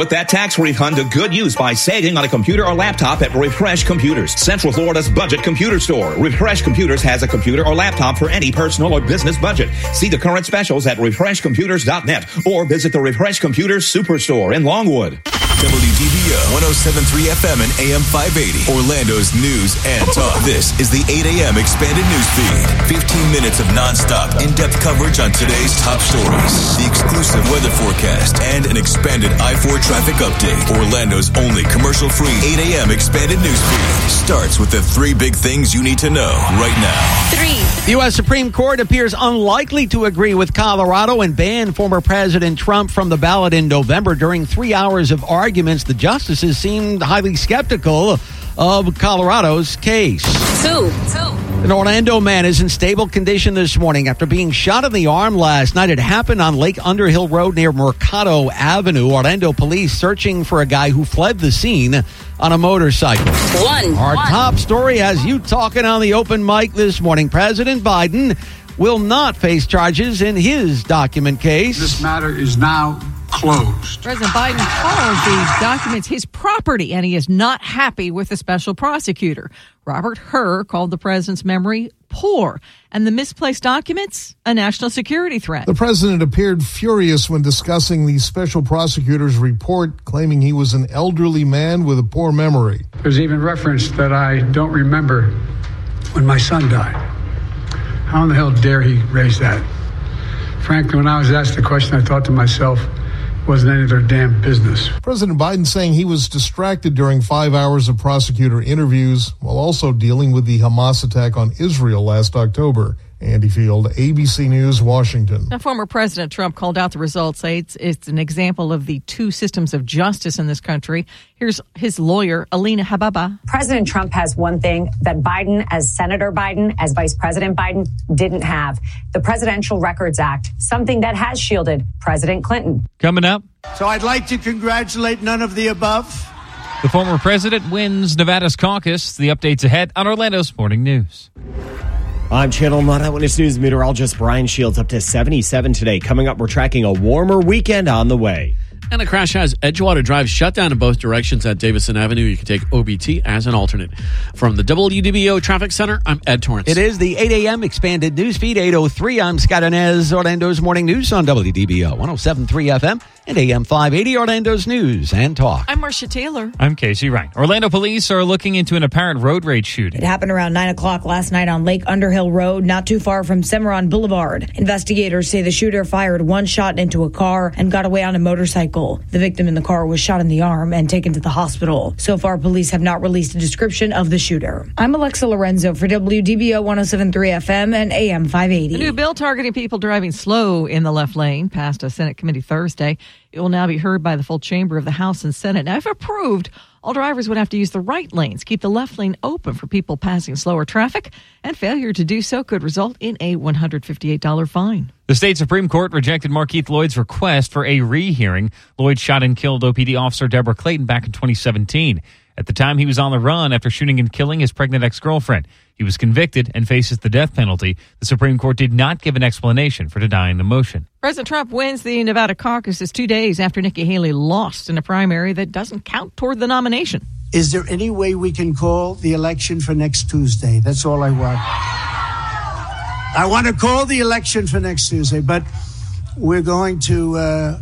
Put that tax refund to good use by saving on a computer or laptop at Refresh Computers, Central Florida's budget computer store. Refresh Computers has a computer or laptop for any personal or business budget. See the current specials at refreshcomputers.net or visit the Refresh Computers Superstore in Longwood. WDBO 1073 FM and AM 580. Orlando's news and talk. This is the 8 a.m. expanded news feed. 15 minutes of nonstop, in depth coverage on today's top stories, the exclusive weather forecast, and an expanded I 4 traffic update. Orlando's only commercial free 8 a.m. expanded news feed starts with the three big things you need to know right now. Three. The U.S. Supreme Court appears unlikely to agree with Colorado and ban former President Trump from the ballot in November during three hours of argument arguments, the justices seemed highly skeptical of Colorado's case. Two. Two. An Orlando man is in stable condition this morning after being shot in the arm last night. It happened on Lake Underhill Road near Mercado Avenue. Orlando police searching for a guy who fled the scene on a motorcycle. One. Our One. top story has you talking on the open mic this morning. President Biden will not face charges in his document case. This matter is now closed. President Biden calls these documents his property, and he is not happy with the special prosecutor. Robert Hur called the president's memory poor and the misplaced documents a national security threat. The president appeared furious when discussing the special prosecutor's report, claiming he was an elderly man with a poor memory. There's even reference that I don't remember when my son died. How in the hell dare he raise that? Frankly, when I was asked the question, I thought to myself, wasn't any of their damn business. President Biden saying he was distracted during five hours of prosecutor interviews while also dealing with the Hamas attack on Israel last October. Andy Field, ABC News, Washington. Now, former President Trump called out the results, say it's, it's an example of the two systems of justice in this country. Here's his lawyer, Alina Habba. President Trump has one thing that Biden, as Senator Biden, as Vice President Biden, didn't have the Presidential Records Act, something that has shielded President Clinton. Coming up. So I'd like to congratulate none of the above. The former president wins Nevada's caucus. The updates ahead on Orlando's Morning News. I'm Channel 9 Eyewitness News meteorologist Brian Shields. Up to 77 today. Coming up, we're tracking a warmer weekend on the way. And a crash has Edgewater Drive shut down in both directions at Davison Avenue. You can take OBT as an alternate. From the WDBO Traffic Center, I'm Ed Torrance. It is the 8 a.m. expanded news feed 803. I'm Scott Anez, Orlando's morning news on WDBO 1073 FM and AM 580 Orlando's news and talk. I'm Marcia Taylor. I'm Casey Wright. Orlando police are looking into an apparent road rage shooting. It happened around 9 o'clock last night on Lake Underhill Road, not too far from Semoran Boulevard. Investigators say the shooter fired one shot into a car and got away on a motorcycle. The victim in the car was shot in the arm and taken to the hospital. So far, police have not released a description of the shooter. I'm Alexa Lorenzo for WDBO 1073 FM and AM 580. A new bill targeting people driving slow in the left lane passed a Senate committee Thursday. It will now be heard by the full chamber of the House and Senate. Now, if approved, all drivers would have to use the right lanes, keep the left lane open for people passing slower traffic, and failure to do so could result in a $158 fine. The state Supreme Court rejected Markeith Loyd's request for a rehearing. Loyd shot and killed OPD officer Debra Clayton back in 2017. At the time, he was on the run after shooting and killing his pregnant ex girlfriend. He was convicted and faces the death penalty. The Supreme Court did not give an explanation for denying the motion. President Trump wins the Nevada caucuses two days after Nikki Haley lost in a primary that doesn't count toward the nomination. Is there any way we can call the election for next Tuesday? That's all I want. I want to call the election for next Tuesday, but we're going to uh,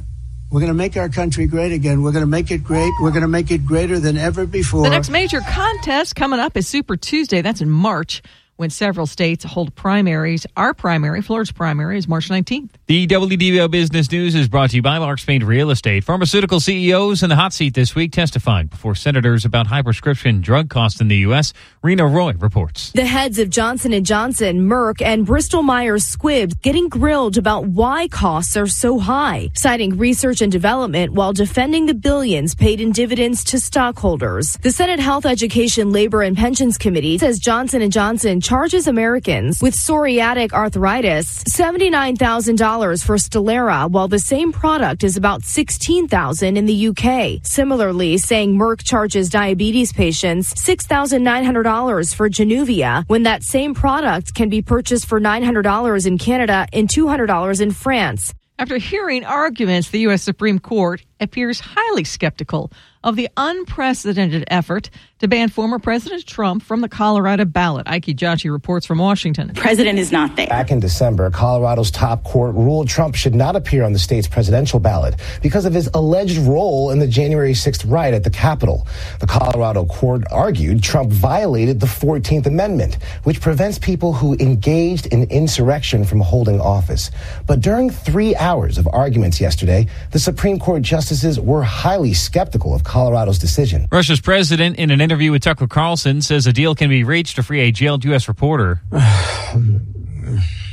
we're going to make our country great again. We're going to make it great. We're going to make it greater than ever before. The next major contest coming up is Super Tuesday. That's in March when several states hold primaries. Our primary, Florida's primary, is March 19th. The WDBO Business News is brought to you by Lark Spain Real Estate. Pharmaceutical CEOs in the hot seat this week testifying before senators about high prescription drug costs in the U.S. Rena Roy reports. The heads of Johnson & Johnson, Merck, and Bristol-Myers Squibb getting grilled about why costs are so high, citing research and development while defending the billions paid in dividends to stockholders. The Senate Health, Education, Labor, and Pensions Committee says Johnson & Johnson charges Americans with psoriatic arthritis $79,000 for Stelara, while the same product is about $16,000 in the UK. Similarly, saying Merck charges diabetes patients $6,900 for Januvia, when that same product can be purchased for $900 in Canada and $200 in France. After hearing arguments, the U.S. Supreme Court appears highly skeptical of the unprecedented effort to ban former President Trump from the Colorado ballot. Ike Ejiochi reports from Washington. President is not there. Back in December, Colorado's top court ruled Trump should not appear on the state's presidential ballot because of his alleged role in the January 6th riot at the Capitol. The Colorado court argued Trump violated the 14th Amendment, which prevents people who engaged in insurrection from holding office. But during three hours of arguments yesterday, the Supreme Court justices were highly skeptical of Colorado's decision. Russia's president, in an interview with Tucker Carlson, says a deal can be reached to free a jailed U.S. reporter.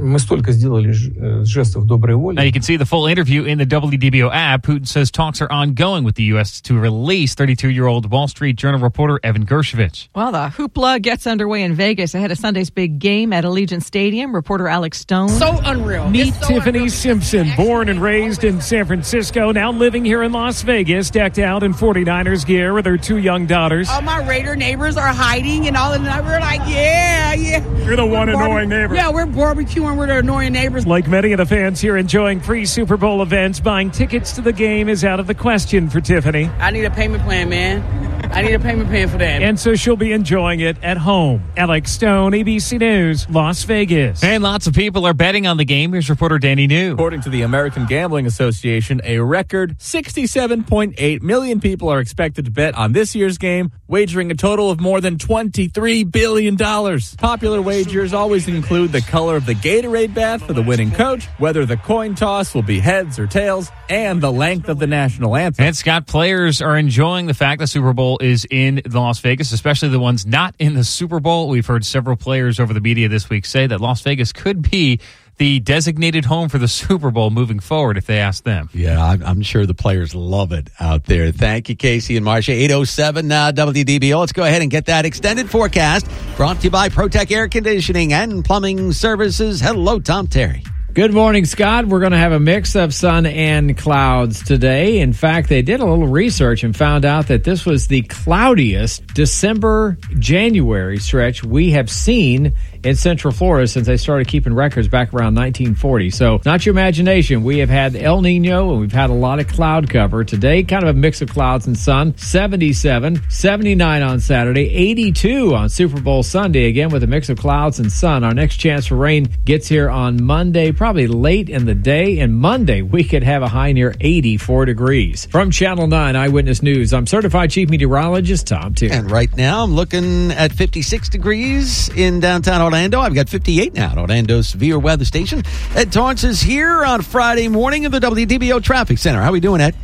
мы столько сделали э, жестов доброй воли. Now you can see the full interview in the WDBO app. Putin says talks are ongoing with the U.S. to release 32-year-old Wall Street Journal reporter Evan Gershkovich. Well, the hoopla gets underway in Vegas ahead of Sunday's big game at Allegiant Stadium. Reporter Alex Stone. So unreal. Meet so Tiffany unreal. Simpson, born and raised in San Francisco, now living here in Las Vegas, decked out in 49ers gear with her two young daughters. All my Raider neighbors are hiding and all, of we're like, yeah, yeah. You're the we're one annoying neighbor. Yeah, we're barbecuing we're the annoying neighbors. Like many of the fans here enjoying free Super Bowl events, buying tickets to the game is out of the question for Tiffany. I need a payment plan, man. I need a payment plan for that. And so she'll be enjoying it at home. Alex Stone, ABC News, Las Vegas. And lots of people are betting on the game. Here's reporter Danny New. According to the American Gambling Association, a record 67.8 million people are expected to bet on this year's game, wagering a total of more than $23 billion. Popular wagers always include the color of the Gatorade bath for the winning coach, whether the coin toss will be heads or tails, and the length of the national anthem. And Scott, players are enjoying the fact the Super Bowl is in Las Vegas, especially the ones not in the Super Bowl. We've heard several players over the media this week say that Las Vegas could be the designated home for the Super Bowl moving forward if they ask them. Yeah, I'm, I'm sure the players love it out there. Thank you, Casey and Marcia. 807 uh, WDBO. Let's go ahead and get that extended forecast brought to you by ProTech Air Conditioning and Plumbing Services. Hello, Tom Terry. Good morning, Scott. We're going to have a mix of sun and clouds today. In fact, they did a little research and found out that this was the cloudiest December January stretch we have seen in Central Florida since they started keeping records back around 1940. So, not your imagination. We have had El Nino and we've had a lot of cloud cover. Today, kind of a mix of clouds and sun. 77, 79 on Saturday, 82 on Super Bowl Sunday, again with a mix of clouds and sun. Our next chance for rain gets here on Monday, probably late in the day. And Monday, we could have a high near 84 degrees. From Channel 9 Eyewitness News, I'm certified chief meteorologist Tom Terry. And right now, I'm looking at 56 degrees in downtown Orlando. I've got 58 now at Orlando's severe weather station. Ed Torrance is here on Friday morning at the WDBO Traffic Center. How are we doing, Ed?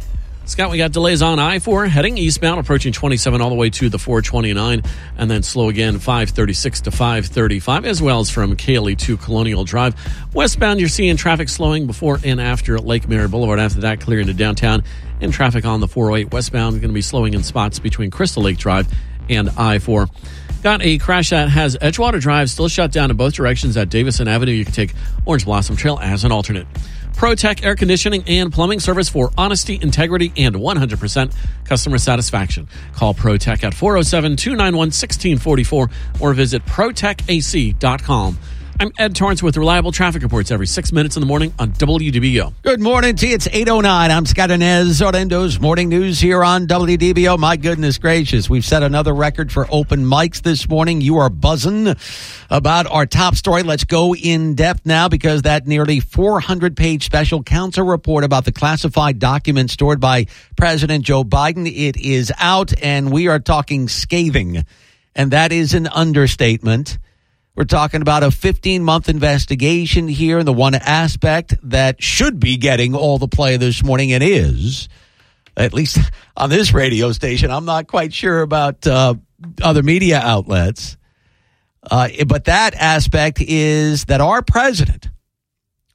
Scott, we got delays on I 4 heading eastbound, approaching 27 all the way to the 429, and then slow again 536 to 535, as well as from Kaley to Colonial Drive. Westbound, you're seeing traffic slowing before and after Lake Mary Boulevard. After that, clearing into downtown, and traffic on the 408 westbound is going to be slowing in spots between Crystal Lake Drive and I 4. Got a crash that has Edgewater Drive still shut down in both directions at Davison Avenue. You can take Orange Blossom Trail as an alternate. ProTech Air Conditioning and Plumbing Service for honesty, integrity, and 100% customer satisfaction. Call ProTech at 407 291 1644 or visit ProTechAC.com. I'm Ed Torrance with reliable traffic reports every six minutes in the morning on WDBO. Good morning you. It's 809. I'm Scott Anez, Orlando's morning news here on WDBO. My goodness gracious. We've set another record for open mics this morning. You are buzzing about our top story. Let's go in depth now because that nearly 400 page special counsel report about the classified documents stored by President Joe Biden. It is out and we are talking scathing. And that is an understatement. We're talking about a 15 month investigation here. And the one aspect that should be getting all the play this morning and is, at least on this radio station, I'm not quite sure about uh, other media outlets. Uh, but that aspect is that our president,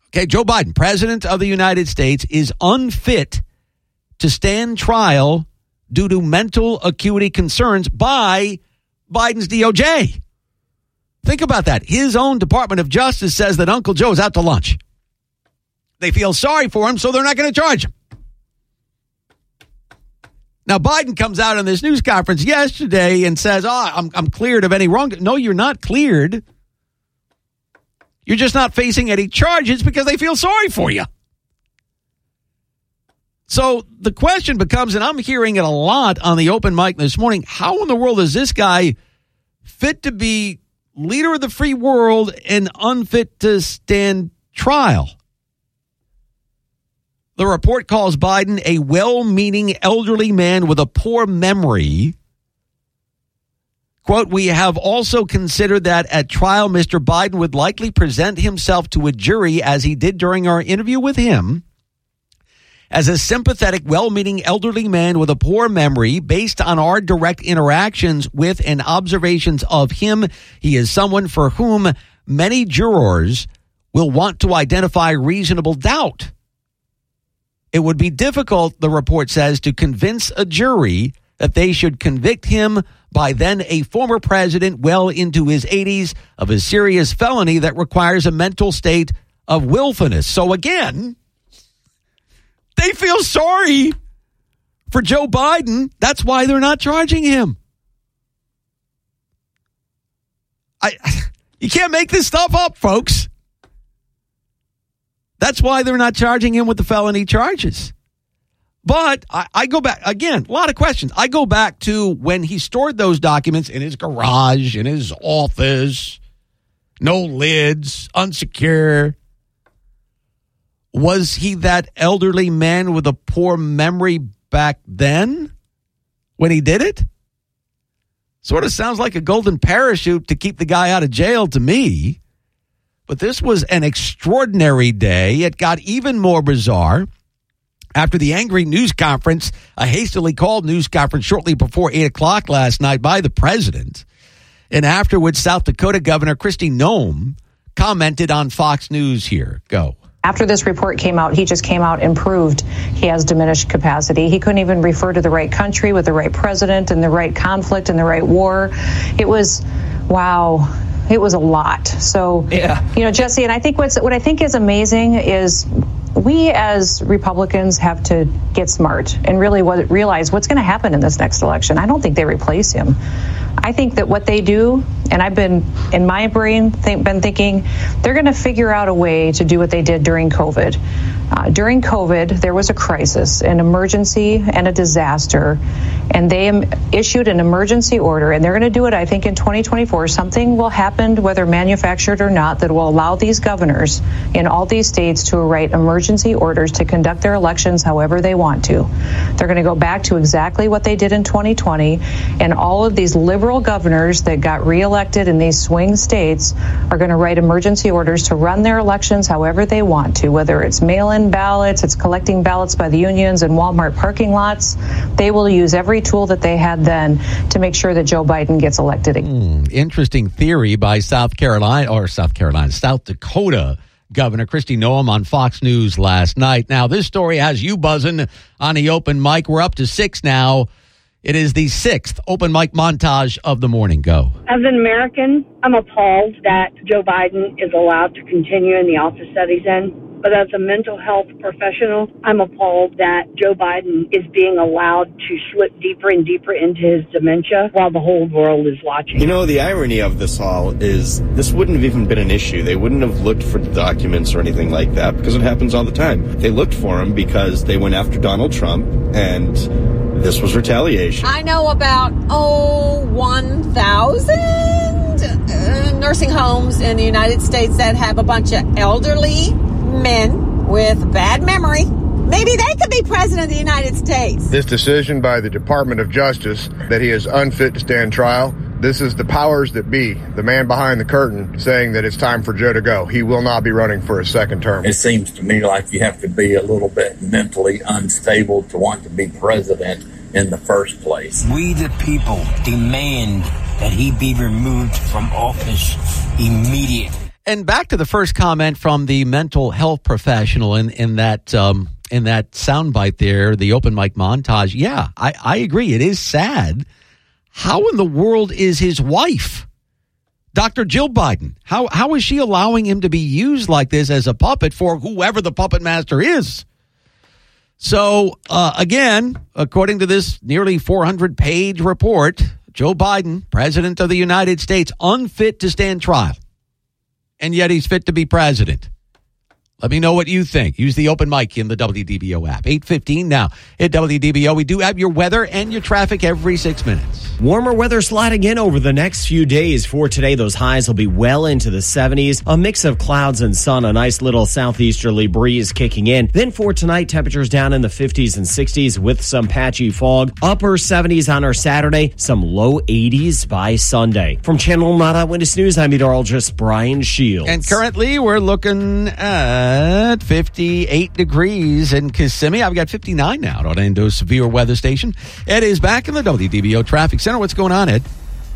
okay, Joe Biden, president of the United States, is unfit to stand trial due to mental acuity concerns by Biden's DOJ. Think about that. His own Department of Justice says that Uncle Joe's out to lunch. They feel sorry for him, so they're not going to charge him. Now, Biden comes out on this news conference yesterday and says, Oh, I'm, I'm cleared of any wrong. No, you're not cleared. You're just not facing any charges because they feel sorry for you. So the question becomes, and I'm hearing it a lot on the open mic this morning how in the world is this guy fit to be leader of the free world and unfit to stand trial? The report calls Biden a well meaning elderly man with a poor memory. Quote, we have also considered that at trial, Mr. Biden would likely present himself to a jury as he did during our interview with him as a sympathetic, well meaning elderly man with a poor memory based on our direct interactions with and observations of him. He is someone for whom many jurors will want to identify reasonable doubt. It would be difficult, the report says, to convince a jury that they should convict him by then a former president well into his 80s of a serious felony that requires a mental state of willfulness. So again, they feel sorry for Joe Biden. That's why they're not charging him. I you can't make this stuff up, folks. That's why they're not charging him with the felony charges. But I, I, go back again, a lot of questions. I go back to when he stored those documents in his garage, in his office, no lids, unsecure. Was he that elderly man with a poor memory back then when he did it? Sort of sounds like a golden parachute to keep the guy out of jail to me. But this was an extraordinary day. It got even more bizarre after the angry news conference, a hastily called news conference shortly before 8 o'clock last night by the president. And afterwards, South Dakota Governor Kristi Noem commented on Fox News here. Go. After this report came out, he just came out and proved he has diminished capacity. He couldn't even refer to the right country with the right president and the right conflict and the right war. It was, wow, it was a lot. So, yeah. you know, Jesse, and I think what's what I think is amazing is we as Republicans have to get smart and really what, realize what's going to happen in this next election. I don't think they replace him. I think that what they do, and I've been in my brain been thinking, they're going to figure out a way to do what they did during COVID. Uh, during COVID, there was a crisis, an emergency, and a disaster, and they issued an emergency order, and they're going to do it, I think, in 2024. Something will happen, whether manufactured or not, that will allow these governors in all these states to write emergency orders to conduct their elections however they want to. They're going to go back to exactly what they did in 2020, and all of these liberal governors that got reelected in these swing states are going to write emergency orders to run their elections however they want to, whether it's mail in ballots, it's collecting ballots by the unions and Walmart parking lots. They will use every tool that they had then to make sure that Joe Biden gets elected again. Mm, interesting theory by South Carolina or South Carolina, South Dakota. Governor Kristi Noem on Fox News last night. Now, this story has you buzzing on the open mic. We're up to six now. It is the sixth open mic montage of the morning. Go. As an American, I'm appalled that Joe Biden is allowed to continue in the office that he's in. But as a mental health professional, I'm appalled that Joe Biden is being allowed to slip deeper and deeper into his dementia while the whole world is watching. You know, the irony of this all is this wouldn't have even been an issue. They wouldn't have looked for the documents or anything like that because it happens all the time. They looked for them because they went after Donald Trump and this was retaliation. I know about, oh, 1,000 uh, nursing homes in the United States that have a bunch of elderly men with bad memory. Maybe they could be president of the United States. This decision by the Department of Justice that he is unfit to stand trial, this is the powers that be, the man behind the curtain, saying that it's time for Joe to go. He will not be running for a second term. It seems to me like you have to be a little bit mentally unstable to want to be president in the first place. We, the people, demand that he be removed from office immediately. And back to the first comment from the mental health professional in, in that um, in that soundbite there, the open mic montage. Yeah, I, I agree. It is sad. How in the world is his wife, Dr. Jill Biden? How how is she allowing him to be used like this as a puppet for whoever the puppet master is? So uh, again, according to this nearly 400 page report, Joe Biden, president of the United States, unfit to stand trial and yet he's fit to be president. Let me know what you think. Use the open mic in the WDBO app. 815 now at WDBO. We do have your weather and your traffic every six minutes. Warmer weather sliding in over the next few days. For today, those highs will be well into the 70s. A mix of clouds and sun, a nice little southeasterly breeze kicking in. Then for tonight, temperatures down in the 50s and 60s with some patchy fog. Upper 70s on our Saturday, some low 80s by Sunday. From Channel 9 Eyewitness News, I'm meteorologist Brian Shields. And currently, we're looking at 58 degrees in Kissimmee. I've got 59 now at Orlando Severe Weather Station. Ed is back in the WDBO Traffic Center. What's going on, Ed?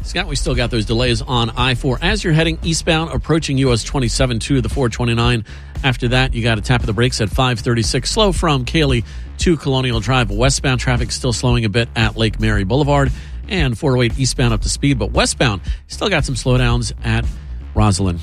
Scott, we still got those delays on I 4 as you're heading eastbound, approaching US 27 to the 429. After that, you got a tap of the brakes at 536, slow from Kaley to Colonial Drive. Westbound traffic still slowing a bit at Lake Mary Boulevard and 408 eastbound up to speed, but westbound still got some slowdowns at Rosalind.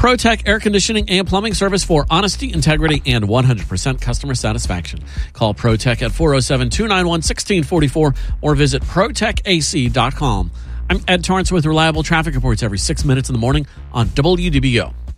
ProTech Air Conditioning and Plumbing Service for honesty, integrity, and 100% customer satisfaction. Call ProTech at 407 291 1644 or visit ProTechAC.com. I'm Ed Torrance with reliable traffic reports every six minutes in the morning on WDBO.